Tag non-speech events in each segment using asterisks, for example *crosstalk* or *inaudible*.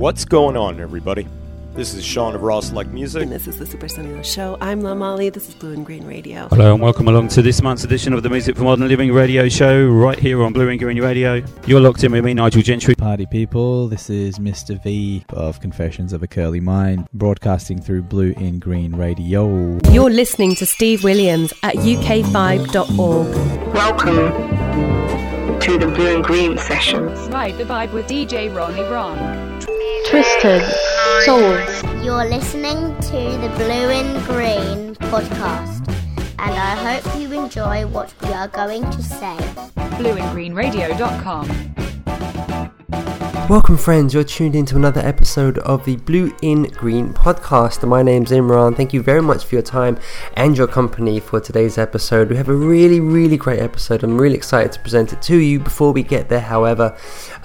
What's going on, everybody? This is Sean of Raw Select Music. And this is the Super Sonido Show. I'm La Molly. This is Blue in Green Radio. Hello and welcome along to this month's edition of the Music for Modern Living radio show right here on Blue in Green Radio. You're locked in with me, Nigel Gentry. Party people, this is Mr. V of Confessions of a Curly Mind, broadcasting through Blue in Green Radio. You're listening to Steve Williams at uk5.org. Welcome to the Blue in Green sessions. Ride the vibe with DJ Ronnie Ron. Twisted Souls. You're listening to the Blue in Green podcast, and I hope you enjoy what we are going to say. BlueinGreenRadio.com. Welcome, friends. You're tuned into another episode of the Blue in Green podcast. My name's Imran. Thank you very much for your time and your company for today's episode. We have a really, really great episode. I'm really excited to present it to you. Before we get there, however,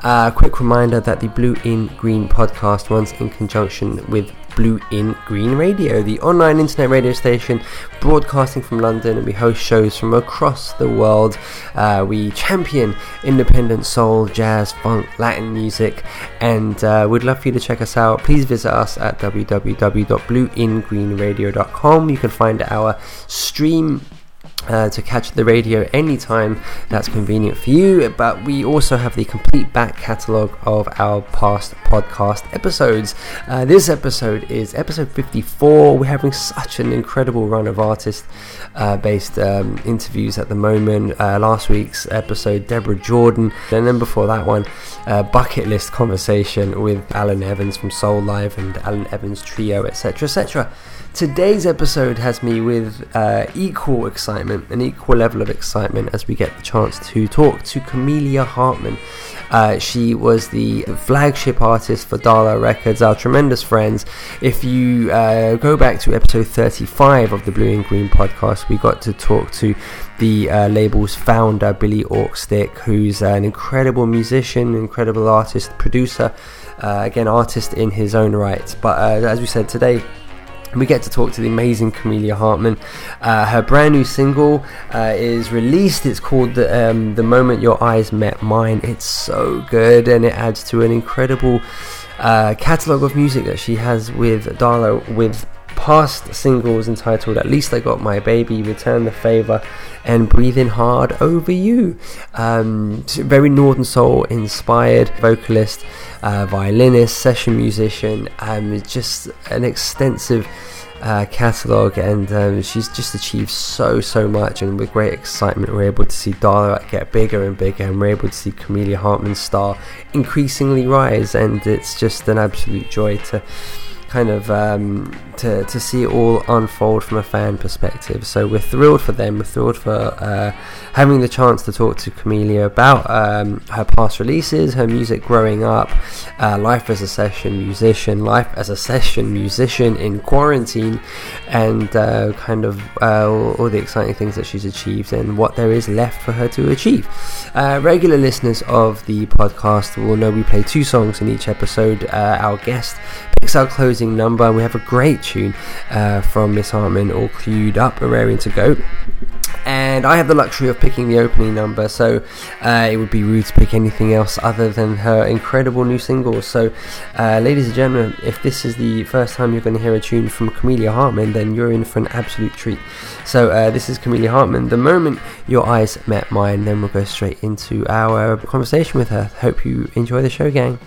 a uh, quick reminder that the Blue in Green podcast runs in conjunction with Blue in Green Radio, the online internet radio station broadcasting from London, and we host shows from across the world. Uh, we champion independent soul, jazz, funk, Latin music, and uh, we'd love for you to check us out. Please visit us at www.blueingreenradio.com. You can find our stream uh, to catch the radio anytime that's convenient for you. But we also have the complete back catalogue of our past podcast episodes. Uh, this episode is episode 54. We're having such an incredible run of artist uh, based um, interviews at the moment. Uh, last week's episode, Deborah Jordan, and then before that one, uh, bucket list conversation with Alan Evans from Soulive and Alan Evans Trio, etc. etc. Today's episode has me with uh, equal excitement, an equal level of excitement as we get the chance to talk to Camelia Hartman. Uh, she was the flagship artist for Dala Records, our tremendous friends. If you uh, go back to episode 35 of the Blue in Green podcast, we got to talk to the uh, label's founder, Billy Aukstik, who's an incredible musician, incredible artist, producer, uh, again, artist in his own right. But uh, as we said today, we get to talk to the amazing Camelia Hartman. Uh, her brand new single uh, is released. It's called the, um, the Moment Your Eyes Met Mine. It's so good and it adds to an incredible uh, catalogue of music that she has with Dala with past singles entitled At Least I Got My Baby, Return the Favour, and Breathing Hard Over You. Um, very Northern Soul inspired vocalist, uh, violinist, session musician, um, just an extensive. Uh, catalogue and um, she's just achieved so so much and with great excitement we're able to see Dala get bigger and bigger and we're able to see Camelia Hartman's star increasingly rise and it's just an absolute joy to kind of um, to, to see it all unfold from a fan perspective. So we're thrilled for them. We're thrilled for uh, having the chance to talk to Camelia about um, her past releases, her music growing up, uh, life as a session musician, life as a session musician in quarantine, and uh, kind of uh, all, the exciting things that she's achieved and what there is left for her to achieve. Uh, regular listeners of the podcast will know we play two songs in each episode. Uh, our guest picks our closing number, and we have a great tune uh, from Miss Hartman, all queued up and to go. And I have the luxury of picking the opening number, so uh, it would be rude to pick anything else other than her incredible new single. So, uh, ladies and gentlemen, if this is the first time you're going to hear a tune from Camelia Hartman, then you're in for an absolute treat. So, uh, this is Camelia Hartman. The moment your eyes met mine, then we'll go straight into our conversation with her. Hope you enjoy the show, gang.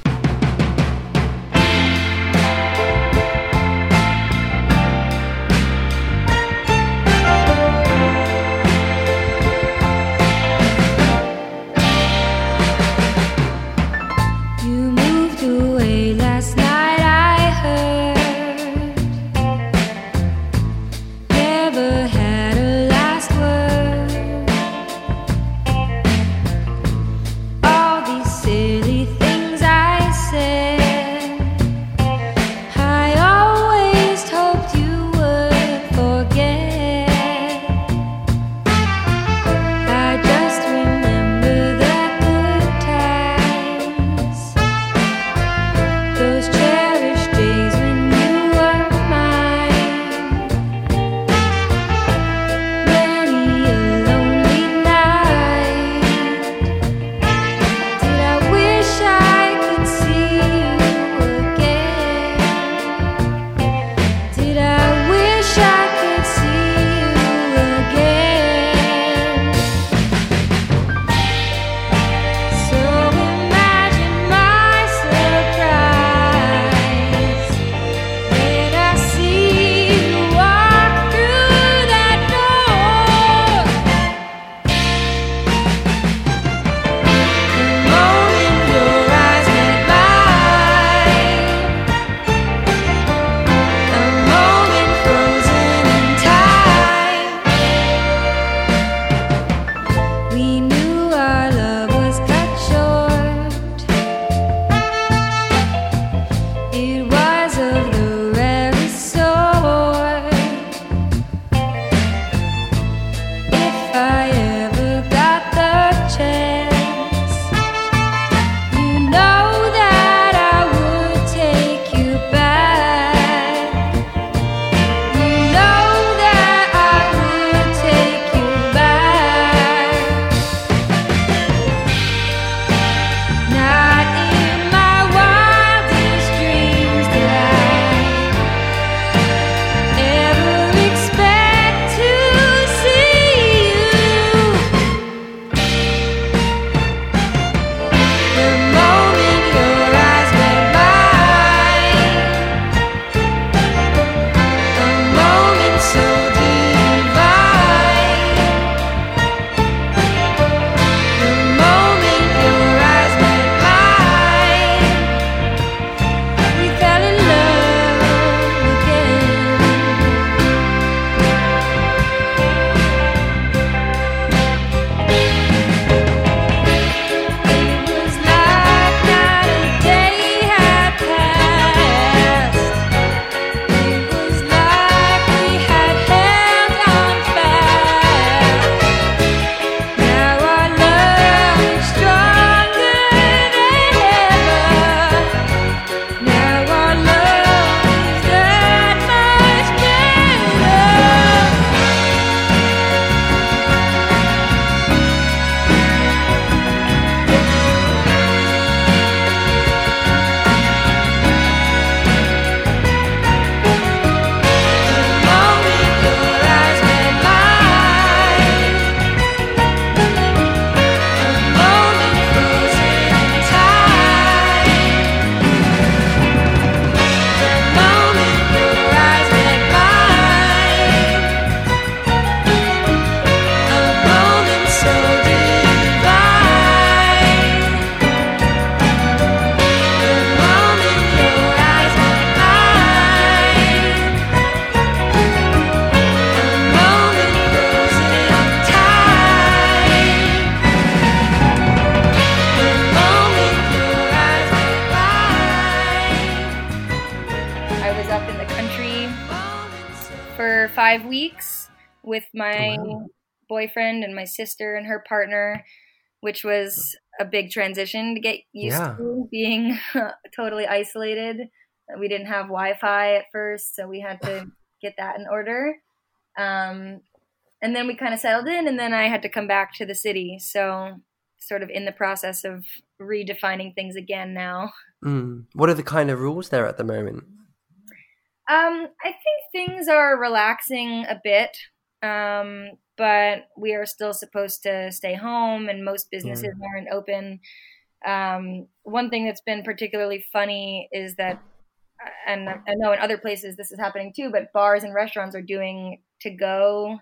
My sister and her partner, which was a big transition to get used Yeah. to being *laughs* totally isolated. We didn't have Wi Fi at first, so we had to *sighs* get that in order. Um, and then we kind of settled in, and then I had to come back to the city. So, sort of in the process of redefining things again now. Mm. What are the kind of rules there at the moment? Um, I think things are relaxing a bit, um, but we are still supposed to stay home, and most businesses aren't open. Um, one thing that's been particularly funny is that, and I know in other places this is happening too, but bars and restaurants are doing to go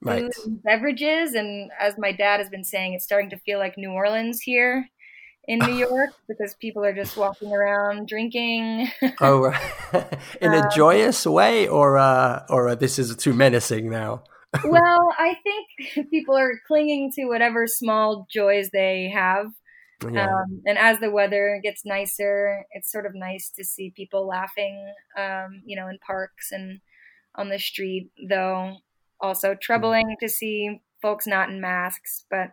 Right. food and beverages, and as my dad has been saying, it's starting to feel like New Orleans here in New *sighs* York because people are just walking around drinking. *laughs* Oh, *laughs* in a Um, joyous way, or uh, or uh, this is too menacing now. Well, I think *laughs* people are clinging to whatever small joys they have. Yeah. Um, and as the weather gets nicer, it's sort of nice to see people laughing, um, you know, in parks and on the street, though also troubling to see folks not in masks, but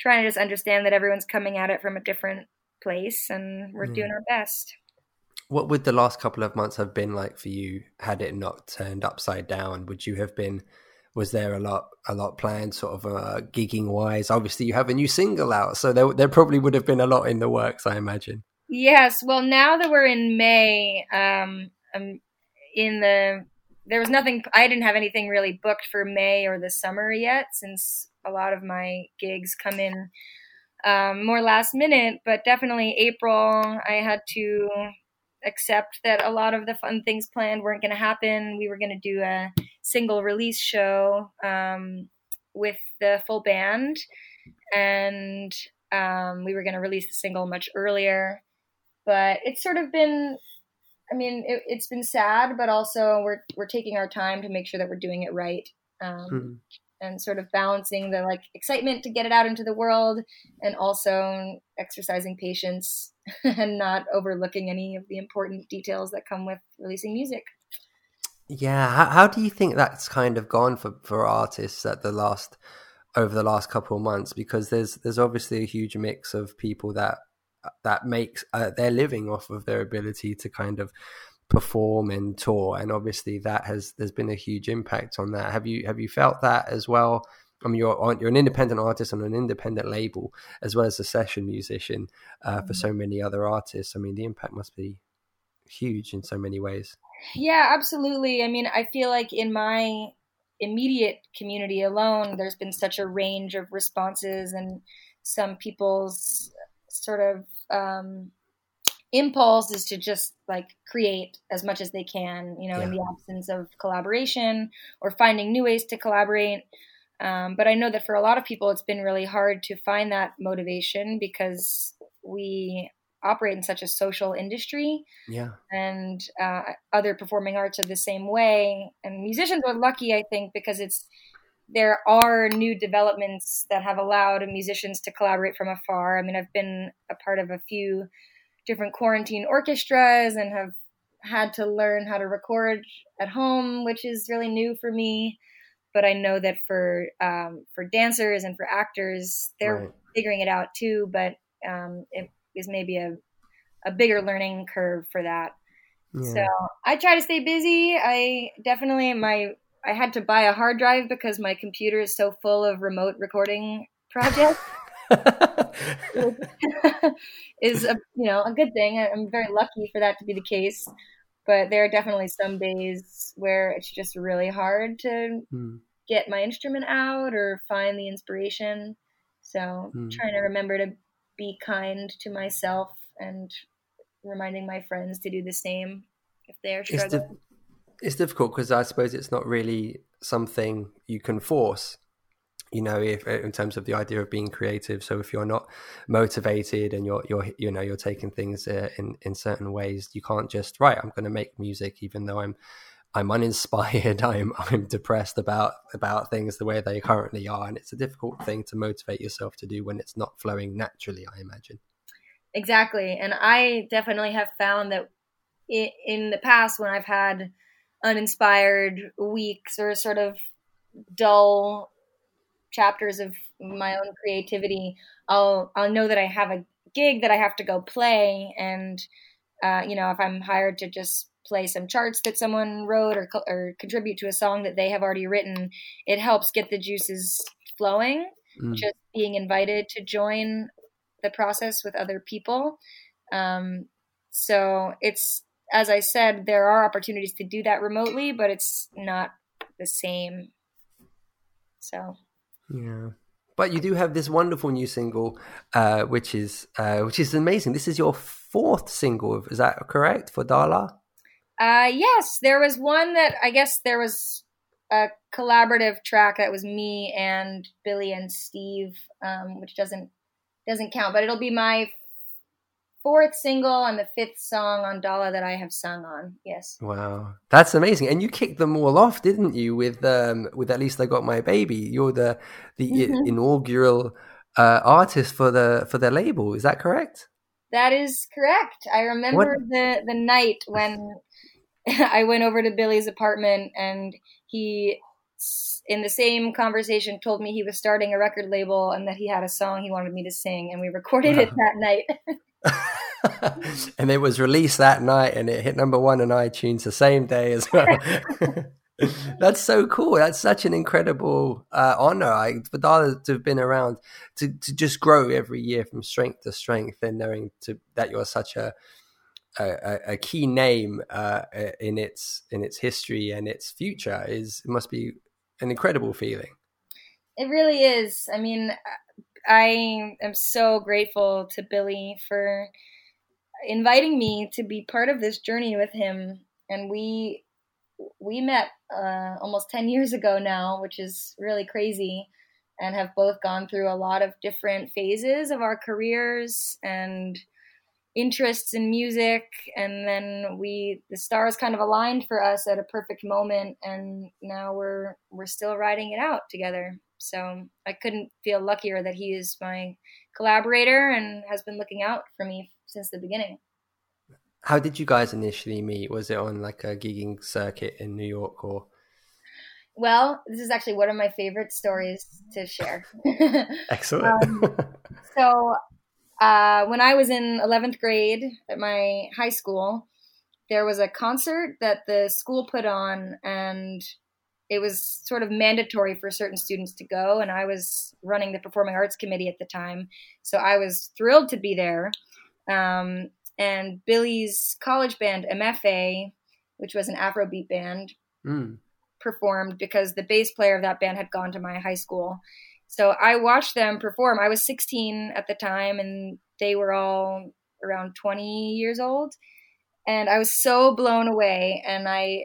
trying to just understand that everyone's coming at it from a different place and we're Yeah. doing our best. What would the last couple of months have been like for you had it not turned upside down? Would you have been? Was there a lot, a lot planned, sort of uh, gigging wise? Obviously, you have a new single out, so there, there probably would have been a lot in the works, I imagine. Yes. Well, now that we're in May, um, um, in the there was nothing. I didn't have anything really booked for May or the summer yet, since a lot of my gigs come in um, more last minute. But definitely April, I had to accept that a lot of the fun things planned weren't going to happen. We were going to do a single release show um, with the full band, and um, we were going to release the single much earlier. But it's sort of been i mean it, it's been sad but also we're we're taking our time to make sure that we're doing it right um, Hmm. and sort of balancing the like excitement to get it out into the world and also exercising patience *laughs* and not overlooking any of the important details that come with releasing music Yeah, how, how do you think that's kind of gone for, for artists at the last over the last couple of months? Because there's there's obviously a huge mix of people that that makes uh, their living off of their ability to kind of perform and tour, and obviously that has there's been a huge impact on that. Have you have you felt that as well? I mean, you're you're an independent artist on an independent label as well as a session musician uh, for so many other artists. I mean, the impact must be huge in so many ways. Yeah, absolutely. I mean, I feel like in my immediate community alone, there's been such a range of responses, and some people's sort of um, impulse is to just like create as much as they can, you know, in the absence of collaboration or finding new ways to collaborate. Um, but I know that for a lot of people, it's been really hard to find that motivation because we operate in such a social industry Yeah. and uh, other performing arts are the same way. And musicians are lucky, I think, because it's there are new developments that have allowed musicians to collaborate from afar. I mean, I've been a part of a few different quarantine orchestras and have had to learn how to record at home, which is really new for me. But I know that for um, for dancers and for actors, they're Right. figuring it out too. But um, it is maybe a a bigger learning curve for that. Yeah. So I try to stay busy. I definitely my I had to buy a hard drive because my computer is so full of remote recording projects. *laughs* *laughs* is a you know a good thing. I'm very lucky for that to be the case. But there are definitely some days where it's just really hard to Hmm. get my instrument out or find the inspiration. So Hmm. trying to remember to be kind to myself and reminding my friends to do the same if they're it's, struggling. di- it's difficult because I suppose it's not really something you can force. You know, if in terms of the idea of being creative. So if you're not motivated and you're you're you know you're taking things uh, in in certain ways, you can't just right. I'm going to make music even though I'm I'm uninspired. *laughs* I'm I'm depressed about about things the way they currently are, and it's a difficult thing to motivate yourself to do when it's not flowing naturally. I imagine. Exactly. And I definitely have found that in the past when I've had uninspired weeks or sort of dull chapters of my own creativity, I'll I'll know that I have a gig that I have to go play, and uh, you know if I'm hired to just play some charts that someone wrote or or contribute to a song that they have already written, it helps get the juices flowing. Mm. Just being invited to join the process with other people. Um, so it's as I said, there are opportunities to do that remotely, but it's not the same. So yeah. But you do have this wonderful new single, uh, which is uh, which is amazing. This is your fourth single, is that correct for Dala? Uh, yes, there was one that I guess there was a collaborative track that was me and Billy and Steve, um, which doesn't doesn't count, but it'll be my fourth single and the fifth song on Dala that I have sung on. Yes. Wow, that's amazing! And you kicked them all off, didn't you? With um, with at least I got my baby. You're the the mm-hmm. inaugural uh, artist for the for the label. Is that correct? That is correct. I remember what? the the night when *laughs* I went over to Billy's apartment and he in the same conversation told me he was starting a record label and that he had a song he wanted me to sing and we recorded it *laughs* that night *laughs* and it was released that night and it hit number one on iTunes the same day as well. That's so cool. That's such an incredible uh, honor I, for Dala to have been around to, to just grow every year from strength to strength and knowing to, that you're such a a, a key name uh, in its in its history and its future is must be an incredible feeling. It really is. I mean, I am so grateful to Billy for inviting me to be part of this journey with him. And we we met uh, almost ten years ago now, which is really crazy, and have both gone through a lot of different phases of our careers and interests in music and then we the stars kind of aligned for us at a perfect moment and now we're we're still writing it out together so I couldn't feel luckier that he is my collaborator and has been looking out for me since the beginning. How did you guys initially meet? Was it on like a gigging circuit in New York or? Well, this is actually one of my favorite stories to share. *laughs* Excellent. um, so, uh, when I was in 11th grade at my high school, there was a concert that the school put on, and it was sort of mandatory for certain students to go and i was running the performing arts committee at the time so i was thrilled to be there um, and billy's college band Emefe which was an afrobeat band mm. performed because the bass player of that band had gone to my high school so i watched them perform i was 16 at the time and they were all around 20 years old and i was so blown away and i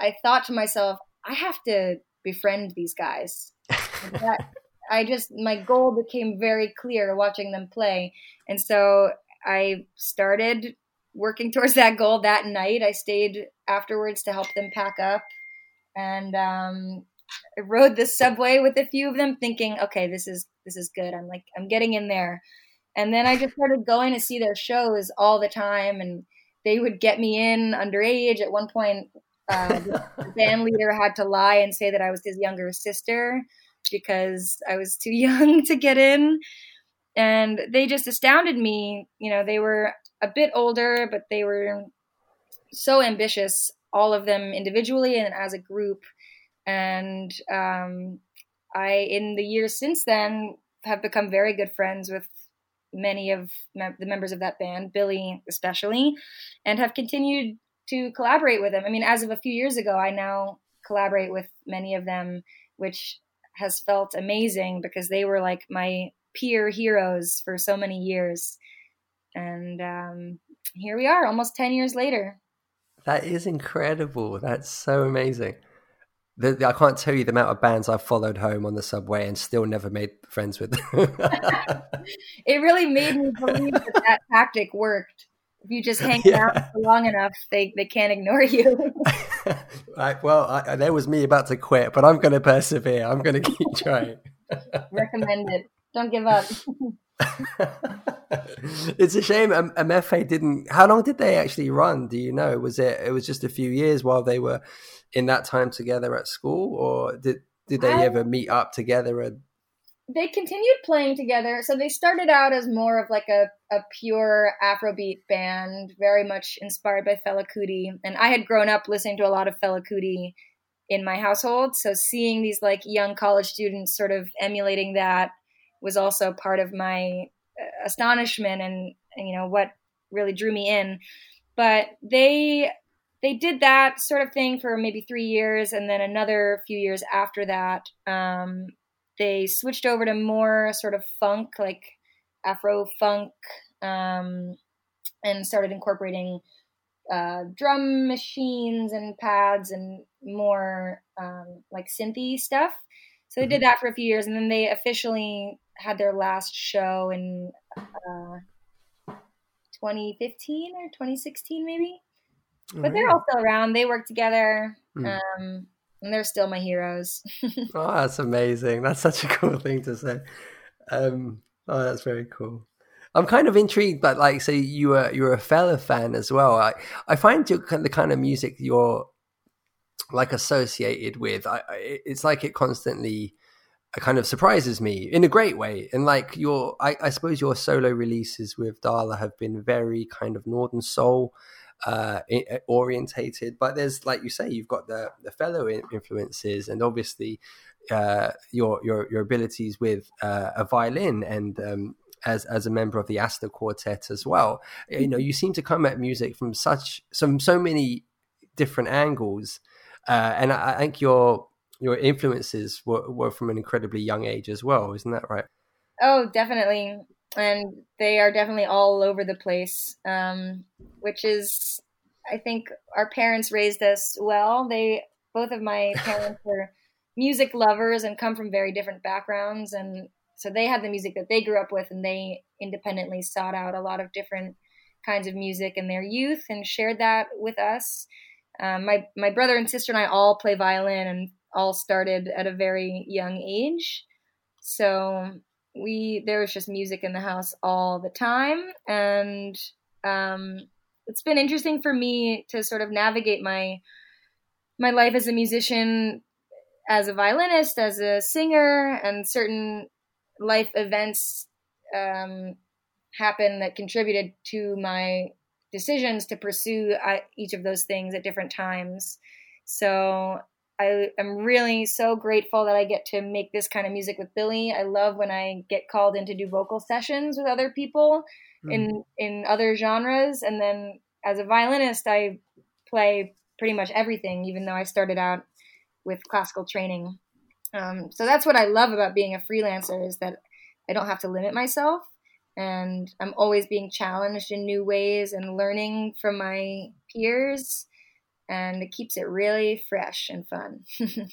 i thought to myself I have to befriend these guys. *laughs* that, I just my goal became very clear watching them play, and so I started working towards that goal that night. I stayed afterwards to help them pack up, and um, I rode the subway with a few of them, thinking, "Okay, this is this is good. I'm like I'm getting in there." And then I just started going to see their shows all the time, and they would get me in underage. At one point, uh, the *laughs* band leader had to lie and say that I was his younger sister because I was too *laughs* young to get in. And they just astounded me. You know, they were a bit older, but they were so ambitious, all of them individually and as a group. And um, I, in the years since then, have become very good friends with many of the members of that band, Billy especially, and have continued to collaborate with them. I mean, as of a few years ago, I now collaborate with many of them, which has felt amazing because they were like my peer heroes for so many years. And um, here we are, almost 10 years later. That is incredible. That's so amazing. The, I can't tell you the amount of bands I've followed home on the subway and still never made friends with. *laughs* it really made me believe that that tactic worked if you just hang *laughs* yeah. out long enough, they, they can't ignore you. *laughs* right, well, I, that was me about to quit, but I'm going to persevere. I'm going to keep trying. Recommended. Don't give up. *laughs* *laughs* it's a shame um, Emefe didn't. How long did they actually run? Do you know? Was it? It was just a few years while they were in that time together at school, or did did they I- ever meet up together? And they continued playing together. So they started out as more of like a, a pure Afrobeat band, very much inspired by Fela Kuti. And I had grown up listening to a lot of Fela Kuti in my household. So seeing these like young college students sort of emulating that was also part of my uh, astonishment and, you know what really drew me in. But they they did that sort of thing for maybe three years, and then another few years after that, um, they switched over to more sort of funk, like Afro funk, um, and started incorporating uh, drum machines and pads and more um, like synthy stuff. So they did that for a few years, and then they officially had their last show in uh, 2015 or 2016, maybe. But they're all still around. They work together, Hmm. um, and they're still my heroes. *laughs* oh, that's amazing. That's such a cool thing to say. Um, oh, that's very cool. I'm kind of intrigued, but like, say you were you're a Fela fan as well. I I find your the kind of music you're like associated with. I, I it's like it constantly uh, kind of surprises me in a great way. And like your, I, I suppose your solo releases with Dala have been very kind of northern soul uh orientated but there's like you say you've got the the Fela influences and obviously uh your your your abilities with uh, a violin and um as as a member of the Astor Quartet as well you know you seem to come at music from such some so many different angles uh and I, I think your your influences were, were from an incredibly young age as well isn't that right Oh, definitely. And they are definitely all over the place, um, which is, I think, our parents raised us well. They, both of my *laughs* parents were music lovers and come from very different backgrounds. And so they had the music that they grew up with, and they independently sought out a lot of different kinds of music in their youth and shared that with us. Um, my my brother and sister and I all play violin and all started at a very young age. So we there was just music in the house all the time and um it's been interesting for me to sort of navigate my my life as a musician as a violinist as a singer and certain life events um happen that contributed to my decisions to pursue uh, each of those things at different times so I am really so grateful that I get to make this kind of music with Billy. I love when I get called in to do vocal sessions with other people in in other genres, and then as a violinist, I play pretty much everything, even though I started out with classical training. Um, so that's what I love about being a freelancer is that I don't have to limit myself, and I'm always being challenged in new ways and learning from my peers and it keeps it really fresh and fun. *laughs*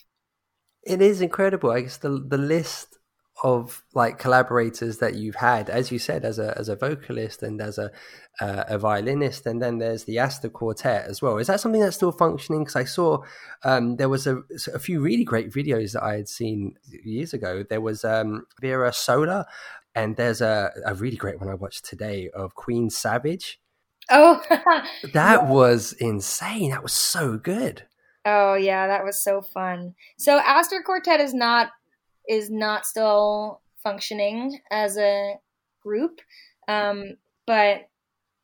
It is incredible. I guess the the list of like collaborators that you've had, as you said, as a as a vocalist and as a uh, a violinist, and then there's the Astor Quartet as well. Is that something that's still functioning? Because I saw um, there was a, a few really great videos that I had seen years ago. There was um, Vera Sola, and there's a, a really great one I watched today of Queen Savage. oh, *laughs* That was insane. That was so good. oh yeah, that was so fun. So Astor Quartet is not is not still functioning as a group, um, but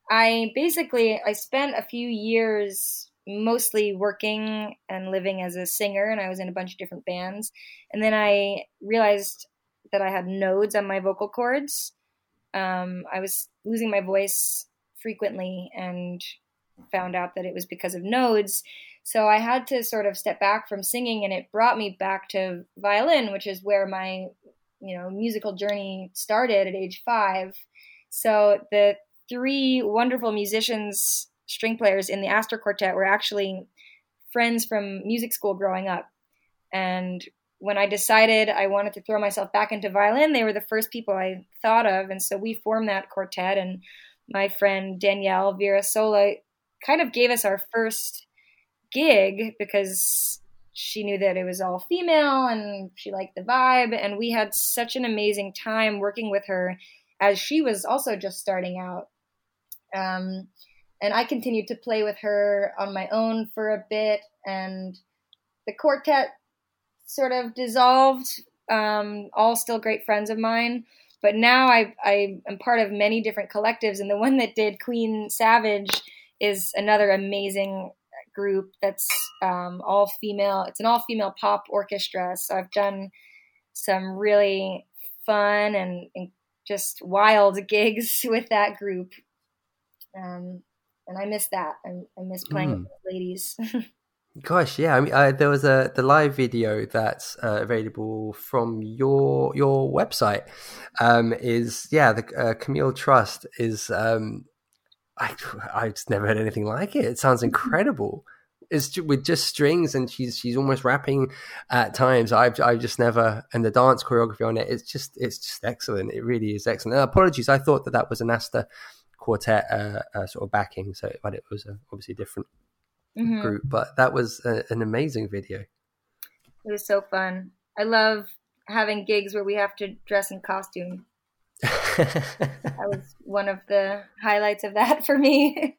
I basically I spent a few years mostly working and living as a singer, and I was in a bunch of different bands, and then I realized that I had nodes on my vocal cords. Um, I was losing my voice frequently and found out that it was because of nodes. So I had to sort of step back from singing, and it brought me back to violin, which is where my you know musical journey started at age five. So the three wonderful musicians, string players in the Astor Quartet were actually friends from music school growing up, and when I decided I wanted to throw myself back into violin, they were the first people I thought of, and so we formed that quartet. And my friend Danielle Vera Sola kind of gave us our first gig because she knew that it was all female and she liked the vibe. And we had such an amazing time working with her as she was also just starting out. Um, and I continued to play with her on my own for a bit, and the quartet sort of dissolved. Um, all still great friends of mine, but now I, I am part of many different collectives, and the one that did Queen Savage is another amazing group that's um, all female. It's an all female pop orchestra. So I've done some really fun and, and just wild *laughs* gigs with that group. Um, and I miss that. I, I miss playing mm. with ladies. *laughs* Gosh, yeah. I mean, uh, there was a the live video that's uh, available from your your website. Um, is yeah, the uh, Camille Trust is. Um, I I just never heard anything like it. It sounds incredible. It's with just strings, and she's she's almost rapping at times. I've I've just never and the dance choreography on it. It's just it's just excellent. It really is excellent. And apologies, I thought that that was an Asta quartet uh, uh, sort of backing. So, but it was a, obviously different mm-hmm. group. But that was a, an amazing video. It was so fun. I love having gigs where we have to dress in costume. *laughs* that was one of the highlights of that *laughs* for me.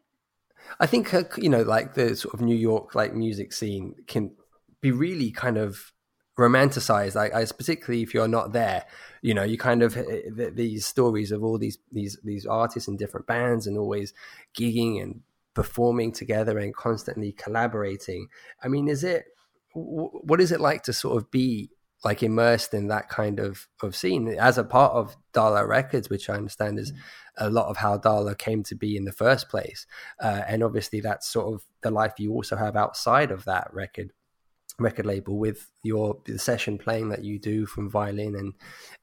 I think uh, you know, like the sort of New York like music scene can be really kind of romanticized like particularly if you're not there you know you kind of eh, eh, these stories of all these these these artists in different bands and always gigging and performing together and constantly collaborating. I mean is it what is it like to sort of be like immersed in that kind of of scene? As a part of Dala Records, which I understand is a lot of how Dala came to be in the first place, uh, and obviously that's sort of the life you also have outside of that record record label with your the session playing that you do from violin and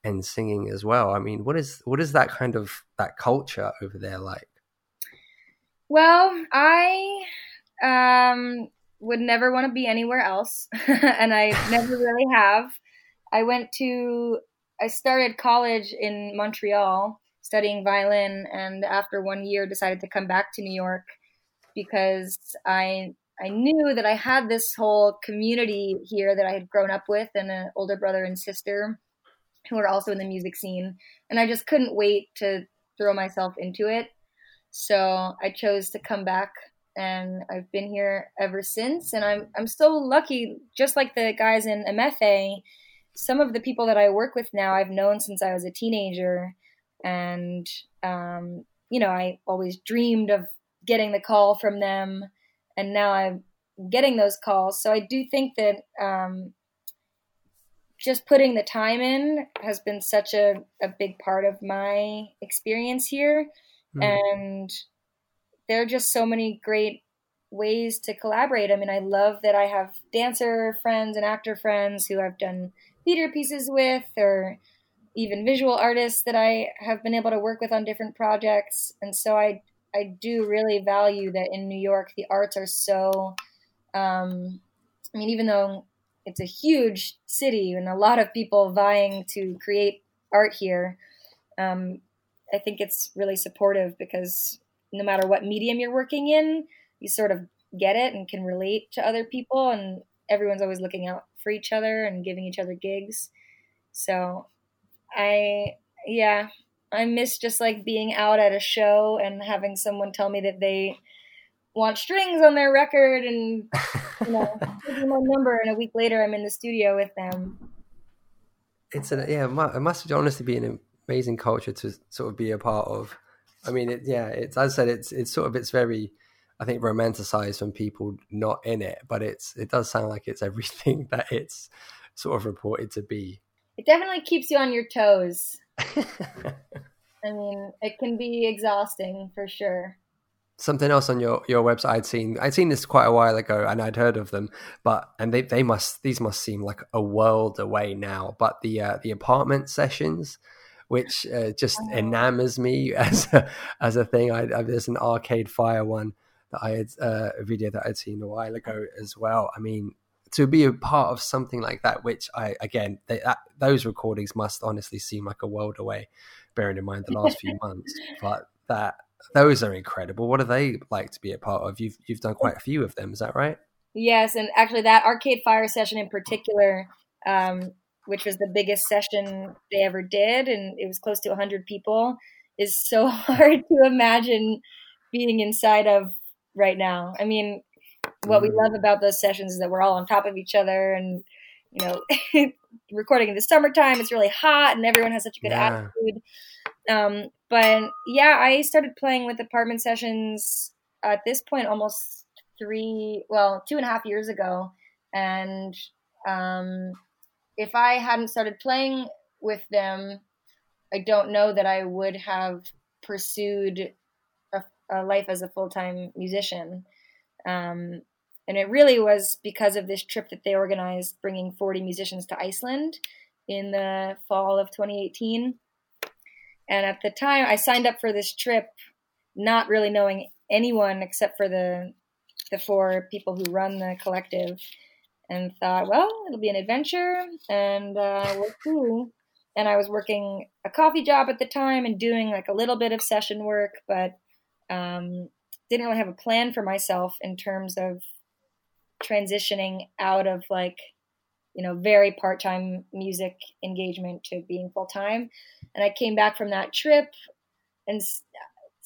and singing as well. I mean what is what is that kind of that culture over there like well i um would never want to be anywhere else *laughs* and i never really have i went to i started college in montreal studying violin and after one year decided to come back to new york because i I knew that I had this whole community here that I had grown up with and an older brother and sister who were also in the music scene. And I just couldn't wait to throw myself into it. So I chose to come back and I've been here ever since. And I'm, I'm so lucky, just like the guys in Emefe, some of the people that I work with now I've known since I was a teenager. And, um, you know, I always dreamed of getting the call from them and now I'm getting those calls. So I do think that um, just putting the time in has been such a, a big part of my experience here. Mm. And there are just so many great ways to collaborate. I mean, I love that I have dancer friends and actor friends who I've done theater pieces with, or even visual artists that I have been able to work with on different projects. And so I I do really value that in New York the arts are so. Um, I mean, even though it's a huge city and a lot of people vying to create art here, um, I think it's really supportive because no matter what medium you're working in, you sort of get it and can relate to other people, and everyone's always looking out for each other and giving each other gigs. So, I yeah, I miss just like being out at a show and having someone tell me that they want strings on their record and *laughs* you know give me my number and a week later I'm in the studio with them. It's a yeah, it must honestly be an amazing culture to sort of be a part of. I mean, it, yeah, it's as I said, it's it's sort of it's very, I think, romanticized from people not in it, but it's it does sound like it's *laughs* everything that it's sort of reported to be. It definitely keeps you on your toes. *laughs* I mean, it can be exhausting for sure. Something else on your, your website I'd seen I'd seen this quite a while ago and I'd heard of them, but and they, they must these must seem like a world away now. But the uh, the apartment sessions, which uh, just oh. enamors me *laughs* as a, as a thing. I, I, there's an Arcade Fire one that I had uh, a video that I'd seen a while ago as well. I mean, to be a part of something like that, which I again they, that, those recordings must honestly seem like a world away, bearing in mind the last few *laughs* months. But that those are incredible. What are they like to be a part of? You've you've done quite a few of them, is that right? Yes, and actually, that Arcade Fire session in particular, um, which was the biggest session they ever did, and it was close to 100 people, is so *laughs* hard to imagine being inside of right now. I mean, what we love about those sessions is that we're all on top of each other and you know *laughs* recording in the summertime it's really hot and everyone has such a good Yeah. attitude um, but yeah i started playing with apartment sessions at this point almost three well two and a half years ago and um, if i hadn't started playing with them i don't know that i would have pursued a, a life as a full-time musician um, and it really was because of this trip that they organized, bringing 40 musicians to Iceland in the fall of 2018. And at the time, I signed up for this trip, not really knowing anyone except for the the four people who run the collective, and thought, well, it'll be an adventure, and uh, we'll see. And I was working a coffee job at the time and doing like a little bit of session work, but um, didn't really have a plan for myself in terms of transitioning out of like you know very part-time music engagement to being full-time and i came back from that trip and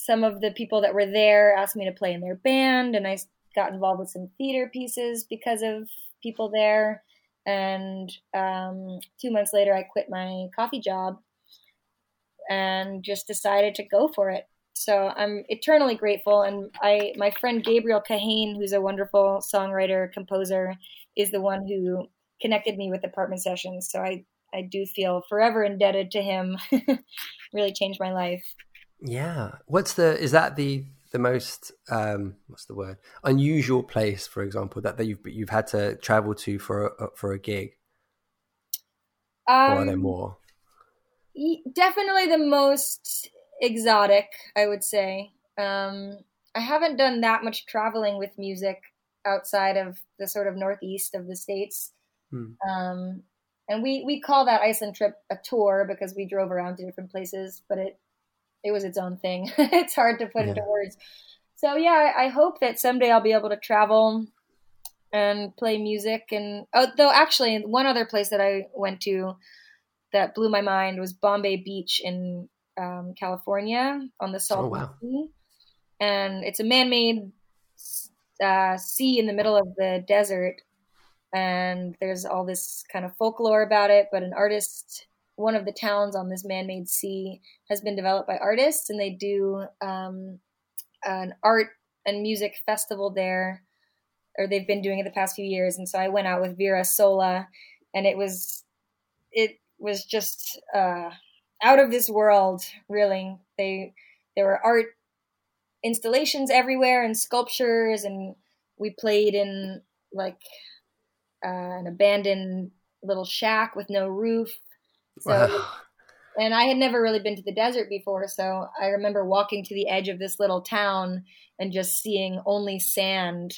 some of the people that were there asked me to play in their band and I got involved with some theater pieces because of people there and um, two months later i quit my coffee job and just decided to go for it so I'm eternally grateful. And I, my friend Gabriel Kahane, who's a wonderful songwriter, composer, is the one who connected me with apartment sessions. So I, I do feel forever indebted to him. *laughs* really changed my life. Yeah. What's the? Is that the the most um what's the word unusual place, for example, that, that you've you've had to travel to for a, for a gig, or are there Um, more? definitely the most exotic, I would say. Um, I haven't done that much traveling with music outside of the sort of northeast of the states. Hmm. Um, and we, we call that Iceland trip a tour because we drove around to different places, but it it was its own thing. *laughs* it's hard to put Yeah. into words. So yeah, I, I hope that someday I'll be able to travel and play music. And oh, though actually, one other place that I went to that blew my mind was Bombay Beach in um, California on the Salton Oh, wow. Sea, and it's a man-made uh, sea in the middle of the desert. And there's all this kind of folklore about it, but an artist, one of the towns on this man-made sea, has been developed by artists, and they do um, an art and music festival there, or they've been doing it the past few years. And so I went out with Vera Sola, and it was it was just uh, out of this world. Really, they there were art installations everywhere and sculptures, and we played in like uh, an abandoned little shack with no roof. So Wow. and I had never really been to the desert before, so I remember walking to the edge of this little town and just seeing only sand.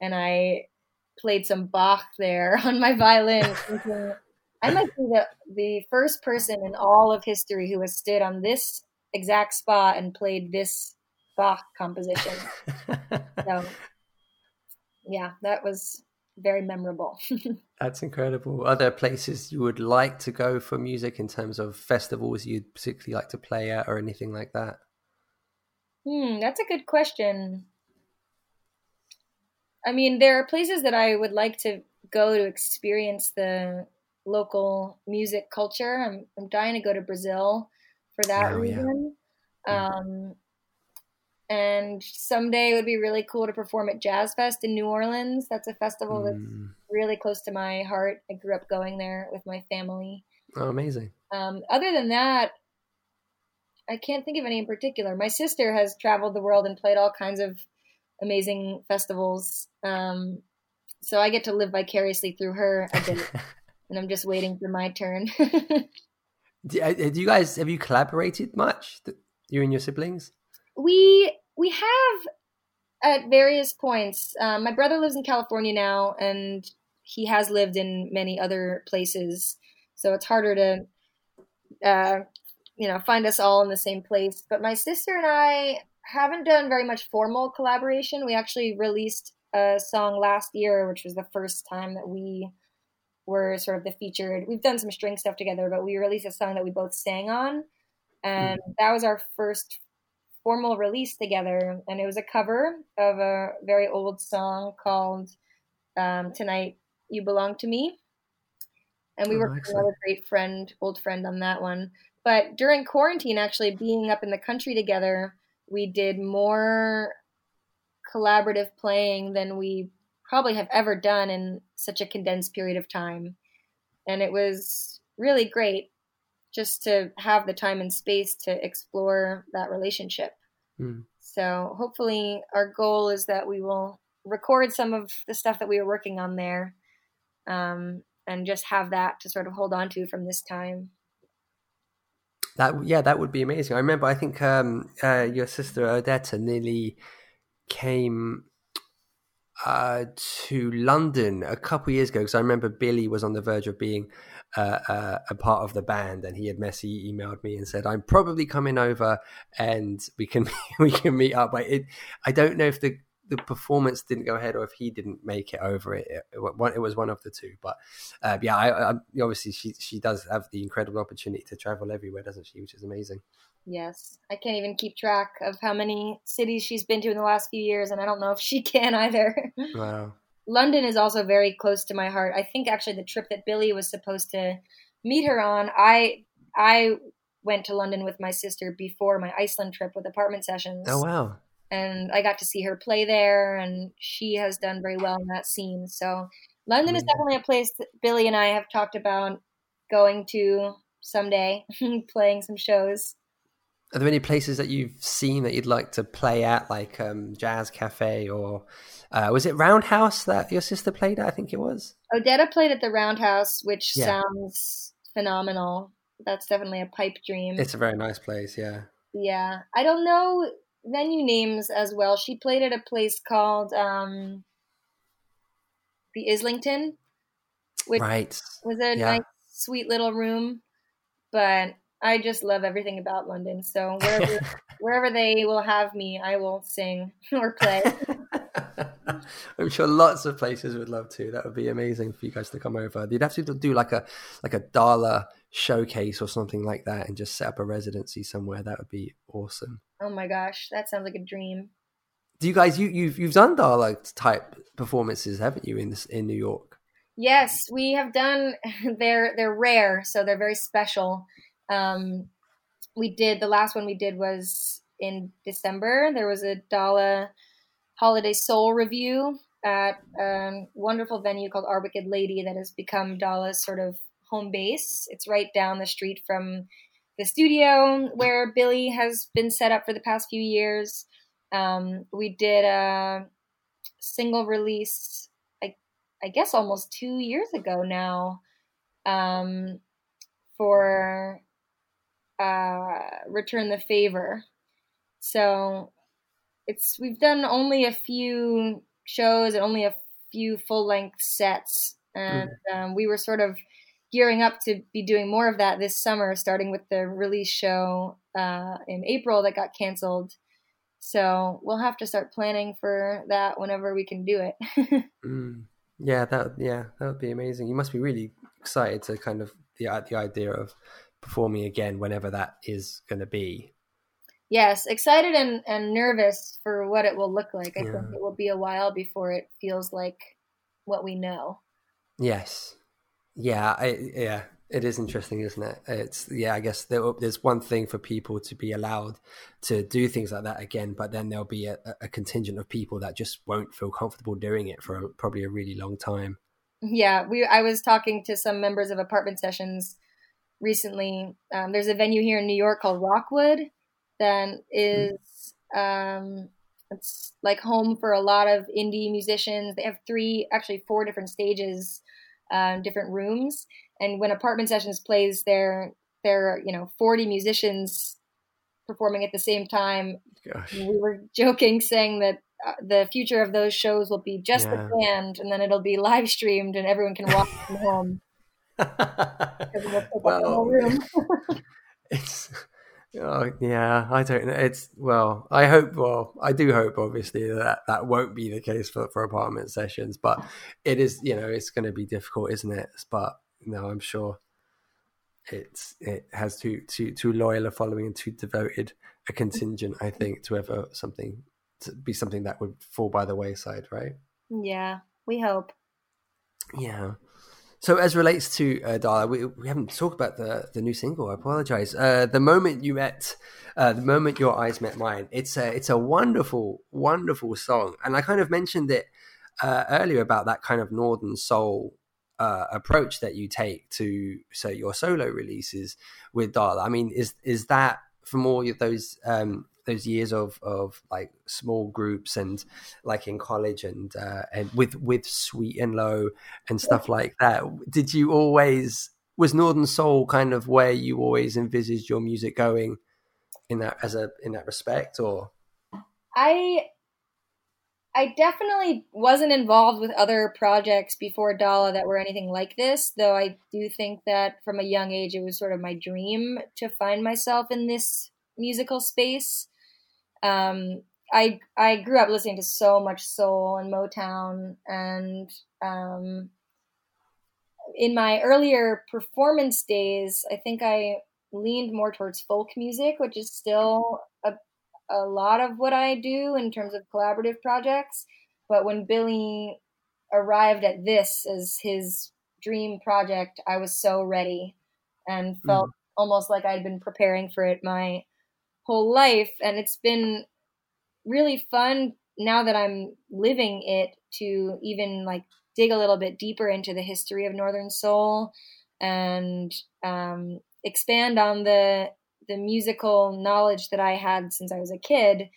And I played some Bach there *laughs* on my violin, *laughs* thinking I might be the the first person in all of history who has stood on this exact spot and played this Bach composition. *laughs* so, yeah, that was very memorable. That's incredible. Are there places you would like to go for music in terms of festivals you'd particularly like to play at or anything like that? Hmm, that's a good question. I mean, there are places that I would like to go to experience the local music culture. I'm I'm dying to go to Brazil for that Oh, yeah. reason. Um, and someday it would be really cool to perform at Jazz Fest in New Orleans. That's a festival that's Mm. Really close to my heart. I grew up going there with my family. Oh, amazing. Um, other than that, I can't think of any in particular. My sister has traveled the world and played all kinds of amazing festivals. Um, so I get to live vicariously through her a bit, *laughs* and I'm just waiting for my turn. *laughs* Do, uh, do you guys have you collaborated much? You and your siblings? we we have at various points. Um, my brother lives in California now, and he has lived in many other places, so it's harder to, uh, you know, find us all in the same place. But my sister and I haven't done very much formal collaboration. We actually released a song last year, which was the first time that we were sort of the featured. We've done some string stuff together, but we released a song that we both sang on, and that was our first formal release together. And it was a cover of a very old song called um, "Tonight You Belong to Me." And we Oh, excellent. another great friend, old friend, on that one. But during quarantine, actually being up in the country together, we did more collaborative playing than we probably have ever done in such a condensed period of time. And it was really great just to have the time and space to explore that relationship. Mm. So hopefully, our goal is that we will record some of the stuff that we were working on there um, and just have that to sort of hold on to from this time. That yeah, that would be amazing. I remember. I think um, uh, your sister Odetta nearly came uh, to London a couple years ago because I remember Billy was on the verge of being uh, uh, a part of the band, and he had messy emailed me and said, "I'm probably coming over, and we can *laughs* we can meet up." But it, I don't know if the the performance didn't go ahead or if he didn't make it over it. It, it was one of the two. But uh, yeah, I, I, obviously she she does have the incredible opportunity to travel everywhere, doesn't she? Which is amazing. Yes, I can't even keep track of how many cities she's been to in the last few years, and I don't know if she *laughs* can either. Wow. London is also very close to my heart. I think actually the trip that Billy was supposed to meet her on, I I went to London with my sister before my Iceland trip with apartment sessions. Oh wow. And I got to see her play there, and she has done very well in that scene. So London is definitely a place that Billy and I have talked about going to someday, *laughs* playing some shows. Are there any places that you've seen that you'd like to play at, like um, Jazz Cafe or uh, was it Roundhouse that your sister played at? I think it was. Odetta played at the Roundhouse, which Yeah. sounds phenomenal. That's definitely a pipe dream. It's a very nice place. Yeah. yeah, I don't know venue names as well. She played at a place called um, the Islington, which right. was a Yeah. nice, sweet little room. But I just love everything about London. So *laughs* wherever wherever they will have me, I will sing *laughs* or play. *laughs* *laughs* I'm sure lots of places would love to. That would be amazing for you guys to come over. You'd have to do like a like a Dala showcase or something like that, and just set up a residency somewhere. That would be awesome. oh my gosh, that sounds like a dream. Do you guys you you've you've done Dala type performances, haven't you, in this in New York? Yes, we have done. *laughs* They're they're rare, so they're very special. Um, we did the last one we did was in December. There was a Dala Holiday Soul review at a wonderful venue called Our Wicked Lady that has become Dala's sort of home base. It's right down the street from the studio where Billy has been set up for the past few years. Um, we did a single release I guess almost two years ago now, um, for uh, Return the Favor. So it's we've done only a few shows and only a few full length sets, and um, we were sort of gearing up to be doing more of that this summer, starting with the release show uh, in April that got canceled. So we'll have to start planning for that whenever we can do it. *laughs* Mm. Yeah, that yeah, that would be amazing. You must be really excited to kind of the the idea of performing again whenever that is going to be. Yes, excited and, and nervous for what it will look like. I Yeah. think it will be a while before it feels like what we know. Yes, yeah, I, yeah. It is interesting, isn't it? It's yeah. I guess there, there's one thing for people to be allowed to do things like that again, but then there'll be a, a contingent of people that just won't feel comfortable doing it for a, probably a really long time. Yeah, we. I was talking to some members of apartment sessions recently. Um, there's a venue here in New York called Rockwood that is um, it's like home for a lot of indie musicians. They have three, actually four different stages, um, different rooms. And when apartment sessions plays, there there are you know 40 musicians performing at the same time. Gosh. We were *laughs* joking, saying that uh, the future of those shows will be just Yeah. the band, and then it'll be live streamed, and everyone can watch *laughs* from home. *laughs* 'cause it'll take up the whole well, it's Oh, yeah, I don't know. It's well, I hope. Well, I do hope, obviously, that that won't be the case for for apartment sessions. But it is, you know, it's going to be difficult, isn't it? But no, I'm sure it's it has too too too loyal a following and too devoted a contingent. I think to ever something to be something that would fall by the wayside, right? Yeah, we hope. Yeah. So as relates to uh, Dala, we, we haven't talked about the the new single. I apologize. Uh, the moment you met, uh, the moment your eyes met mine. It's a it's a wonderful wonderful song, and I kind of mentioned it uh, earlier about that kind of northern soul uh, approach that you take to so your solo releases with Dala. I mean, is is that from all of those um, those years of of like small groups and like in college and uh, and with with Sweet and Low and stuff like that? Did you always was Northern Soul kind of where you always envisaged your music going in that as a in that respect or? I I definitely wasn't involved with other projects before Dala that were anything like this, though I do think that from a young age it was sort of my dream to find myself in this musical space. Um, I I grew up listening to so much soul and Motown, and um, in my earlier performance days, I think I leaned more towards folk music, which is still a a lot of what I do in terms of collaborative projects. But when Billy arrived at this as his dream project, I was so ready and felt mm. almost like I'd been preparing for it my whole life. And it's been really fun now that I'm living it to even like dig a little bit deeper into the history of Northern Soul and um, expand on the the musical knowledge that I had since I was a kid.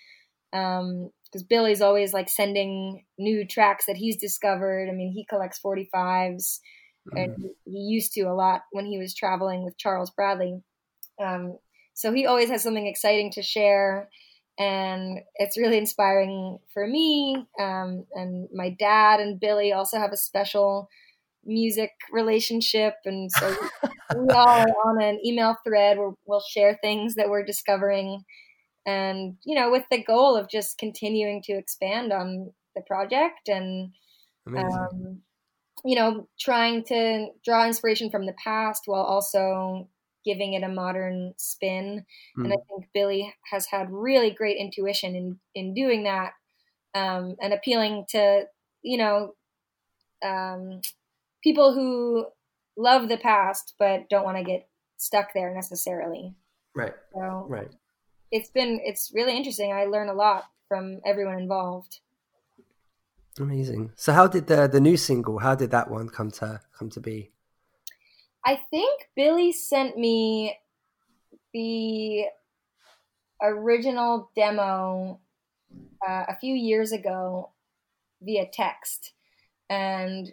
Um, because Billy's always like sending new tracks that he's discovered. I mean, he collects 45s mm-hmm. and he used to a lot when he was traveling with Charles Bradley. Um, so he always has something exciting to share. And it's really inspiring for me. Um, and my dad and Billy also have a special music relationship and so *laughs* we all are on an email thread where we'll share things that we're discovering and you know with the goal of just continuing to expand on the project and um, you know trying to draw inspiration from the past while also giving it a modern spin mm. and i think billy has had really great intuition in in doing that um, and appealing to you know um, people who love the past but don't want to get stuck there necessarily. Right. So right. It's been it's really interesting. I learn a lot from everyone involved. Amazing. So how did the the new single, how did that one come to come to be? I think Billy sent me the original demo uh, a few years ago via text and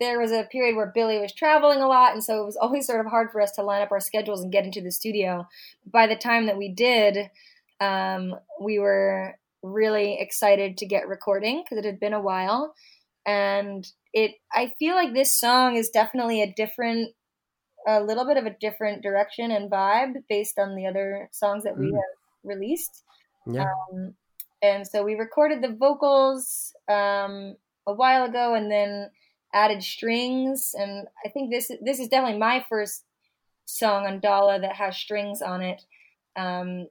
there was a period where Billy was traveling a lot, and so it was always sort of hard for us to line up our schedules and get into the studio. By the time that we did, um, we were really excited to get recording because it had been a while, and it. I feel like this song is definitely a different, a little bit of a different direction and vibe based on the other songs that we mm. have released. Yeah. Um, and so we recorded the vocals um, a while ago, and then added strings, and I think this this is definitely my first song on Dala that has strings on it. Um,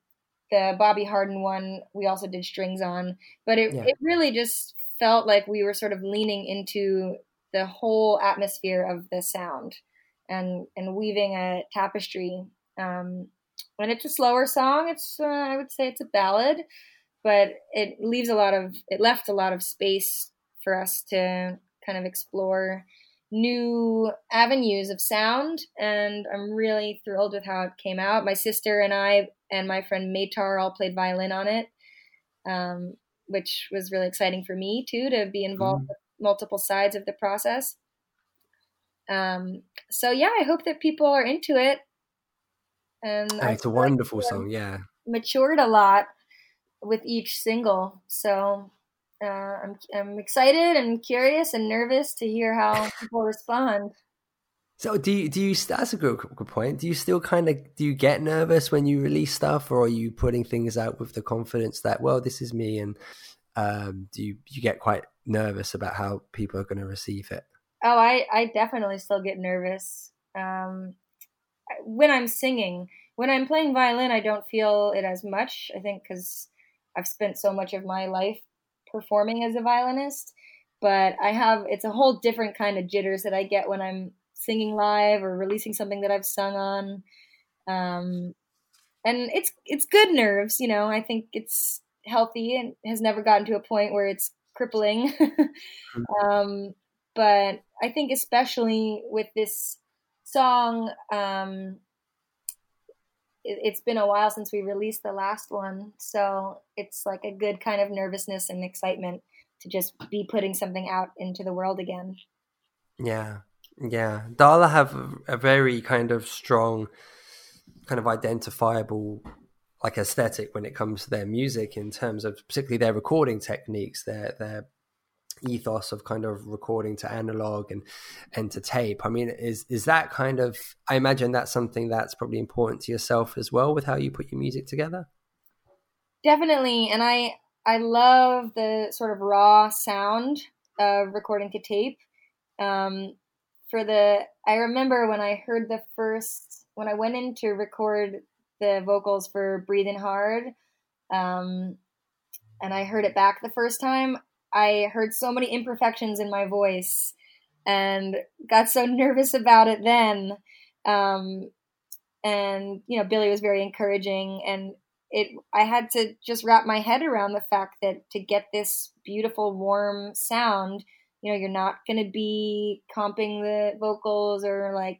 the Bobby Harden one we also did strings on, but it yeah. it really just felt like we were sort of leaning into the whole atmosphere of the sound and and weaving a tapestry. Um, and it's a slower song. It's uh, I would say it's a ballad, but it leaves a lot of it left a lot of space for us to kind of explore new avenues of sound and I'm really thrilled with how it came out. My sister and I and my friend Maytar all played violin on it, um, which was really exciting for me too to be involved mm. with multiple sides of the process. Um, so yeah, I hope that people are into it. And it's a wonderful song, yeah. Matured a lot with each single, so uh, I'm I'm excited and curious and nervous to hear how *laughs* people respond. So do you do you? That's a good good point. Do you still kind of do you get nervous when you release stuff, or are you putting things out with the confidence that well, this is me, and um, do you you get quite nervous about how people are going to receive it? Oh, I I definitely still get nervous um, when I'm singing. When I'm playing violin, I don't feel it as much. I think because I've spent so much of my life performing as a violinist. But I have it's a whole different kind of jitters that I get when I'm singing live or releasing something that I've sung on. Um, and it's it's good nerves, you know. I think it's healthy and has never gotten to a point where it's crippling. *laughs* um, but I think especially with this song, um, it, has been a while since we released the last one, so it's like a good kind of nervousness and excitement to just be putting something out into the world again. Yeah, yeah, Dala have a, a very kind of strong, kind of identifiable like aesthetic when it comes to their music in terms of particularly their recording techniques, their their ethos of kind of recording to analog and and to tape. I mean, is is that kind of I imagine that's something that's probably important to yourself as well with how you put your music together? Definitely, and I I love the sort of raw sound of recording to tape. Um, for the I remember when I heard the first when I went in to record the vocals for Breathing Hard um, and I heard it back the first time I heard so many imperfections in my voice and got so *laughs* nervous about it then um, and you know Billy was very encouraging and it I had to just wrap my head around the fact that to get this beautiful warm sound you know you're not going to be comping the vocals or like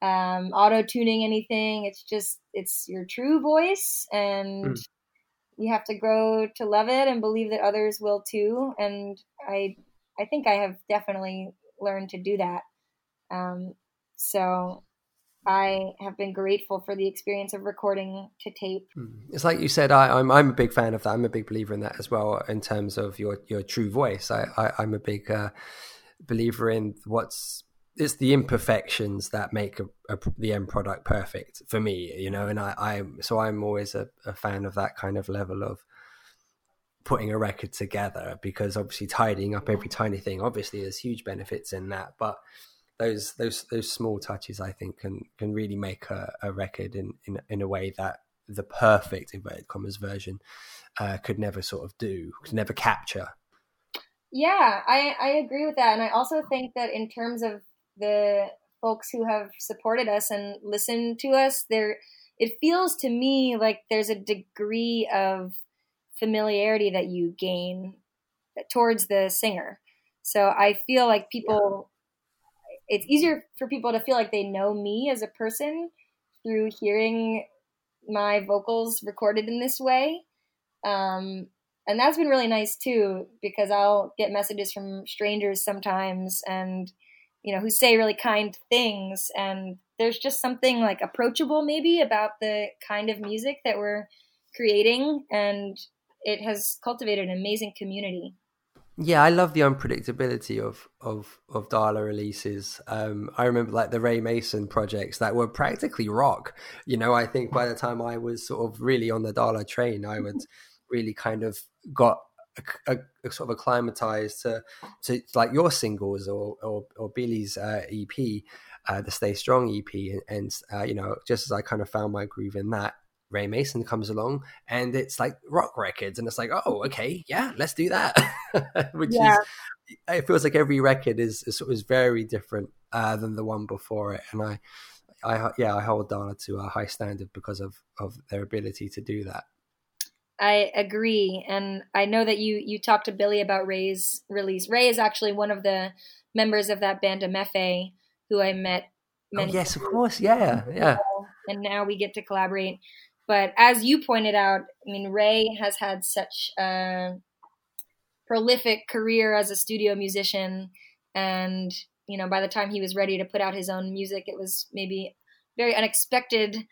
um, auto tuning anything it's just it's your true voice and mm. You have to grow to love it and believe that others will too and i i think i have definitely learned to do that um, so I have been grateful for the experience of recording to tape. Hmm. It's like you said, I, am I'm, I'm a big fan of that. I'm a big believer in that as well. In terms of your your true voice, I, I am a big uh, believer in what's it's the imperfections that make a, a, the end product perfect for me. You know, and I I so I'm always a, a fan of that kind of level of putting a record together because obviously tidying up every tiny thing obviously there's huge benefits in that but those those those small touches I think can can really make a, a record in, in in a way that the perfect inverted commas version uh, could never sort of do, could never capture. Yeah, I I agree with that, and I also think that in terms of the folks who have supported us and listened to us, there it feels to me like there's a degree of familiarity that you gain towards the singer. So I feel like people it's easier for people to feel like they know me as a person through hearing my vocals recorded in this way. Um, and that's been really nice too, because I'll get messages from strangers sometimes and, you know, who say really kind things. And there's just something like approachable maybe about the kind of music that we're creating. And it has cultivated an amazing community. Yeah, I love the unpredictability of of of Dala releases. Um, I remember like the Ray Mason projects that were practically rock. You know, I think by the time I was sort of really on the Dala train, I *laughs* would really kind of got a, a, a sort of acclimatized to to like your singles or or, or Billy's uh, EP, uh, the Stay Strong EP, and, and uh, you know, just as I kind of found my groove in that, Ray Mason comes along and it's like rock records, and it's like, oh, okay, yeah, let's do that. *laughs* Which yeah. is, it feels like every record is is, is very different uh, than the one before it, and I, I yeah, I hold Dala to a high standard because of of their ability to do that. I agree, and I know that you you talked to Billy about Ray's release. Ray is actually one of the members of that band Emefe who I met. oh, yes, of course, yeah, yeah. And now we get to collaborate. But as you pointed out, I mean, Ray has had such a prolific career as a studio musician. And, you know, by the time he was ready to put out his own music, it was maybe very unexpected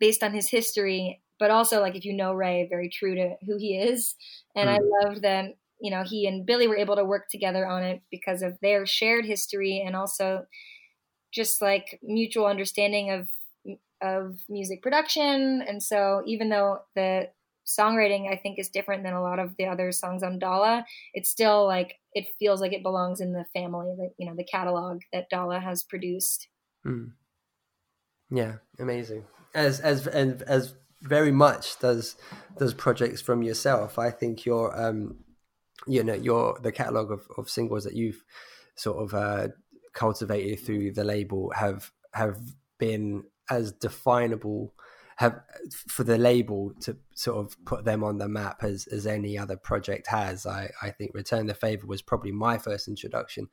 based on his history. But also, like, if you know Ray, very true to who he is. And mm. I love that, you know, he and Billy were able to work together on it because of their shared history and also just like mutual understanding of of music production. And so even though the songwriting I think is different than a lot of the other songs on Dala, it's still like it feels like it belongs in the family, that you know, the catalog that Dala has produced. Mm. Yeah, amazing. As as and as very much does does projects from yourself. I think your um you know your the catalog of, of singles that you've sort of uh, cultivated through the label have have been as definable have for the label to sort of put them on the map as as any other project has. I I think Return the Favor was probably my first introduction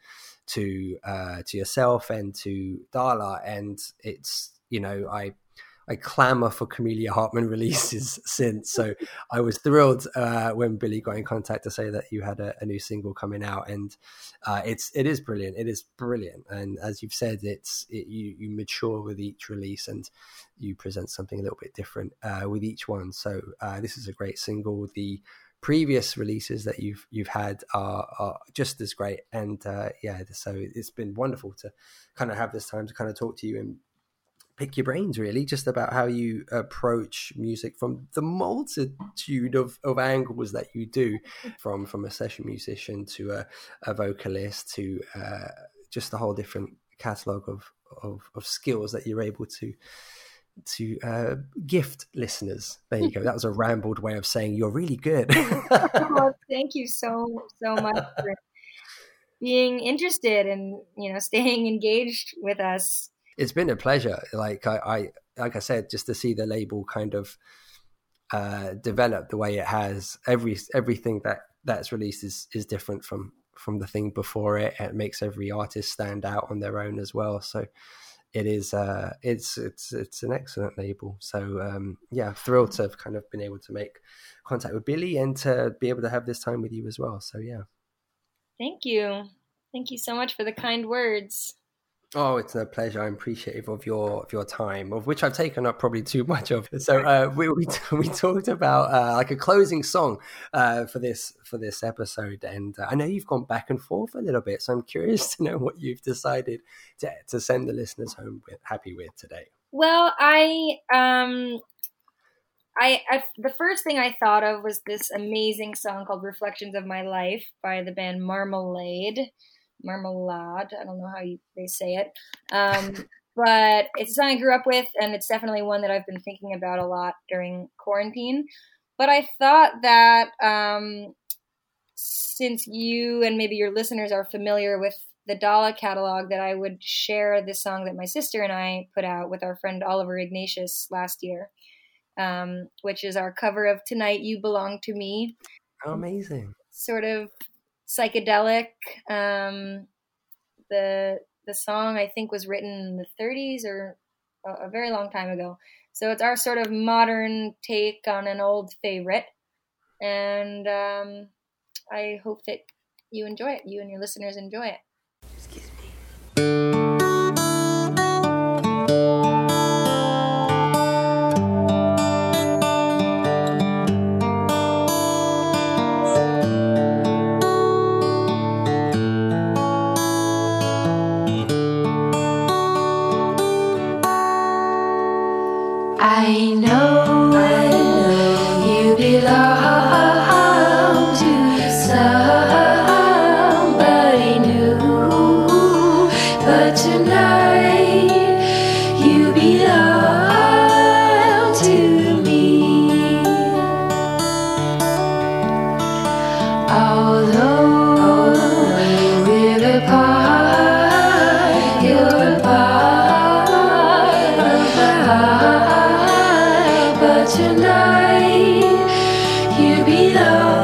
to uh, to yourself and to Dala, and it's you know I I clamour for Camelia Hartman *laughs* releases since. So I was thrilled uh, when Billy got in contact to say that you had a, a new single coming out, and uh, it's it is brilliant. It is brilliant, and as you've said, it's it, you you mature with each release, and you present something a little bit different uh, with each one. So uh, this is a great single. The previous releases that you've you've had are, are just as great and uh, yeah so it's been wonderful to kind of have this time to kind of talk to you and pick your brains really just about how you approach music from the multitude of, of angles that you do from from a session musician to a, a vocalist to uh, just a whole different catalog of, of, of skills that you're able to to uh, gift listeners. There you go. That was a rambled way of saying you're really good. *laughs* *laughs* oh, thank you so so much for being interested and you know staying *laughs* engaged with us it's been a pleasure. Like I, I like I said, just to see the label kind of uh, develop the way it has. Every everything that that's released is is different from from the thing before it. It makes every artist stand out on their own as well. So it is uh, it's it's it's an excellent label. So um, yeah, thrilled to have kind of been able to make contact with Billy and to be able to have this time with you as well. So yeah, thank you, thank you so much for the kind words. Oh, it's a pleasure. I'm appreciative of your of your time, of which I've taken up probably too much of. So uh, we, we *laughs* we talked about uh, like a closing song uh, for this for this episode, and uh, I know you've gone back and forth a little bit. So I'm curious *laughs* to know what you've decided to to send the listeners home with happy with today. Well, I um I, I, the first thing I thought of was this amazing song called "Reflections of My Life" by the band Marmalade marmalade. I don't know how you, they say it. Um, but it's a song I grew up with, and it's definitely one that I've been thinking about a lot during quarantine. But I thought that um, since you and maybe your listeners are familiar with the Dala catalog, that I would share this song that my sister and I put out with our friend Oliver Ignatius last year, um, which is our cover of Tonight You Belong to Me. Amazing. Sort of psychedelic. Um, the the song I think was written in the 30s or a, a very long time ago. So it's our sort of modern take on an old favorite, and um, I hope that you enjoy it. You and your listeners enjoy it. tonight you belong.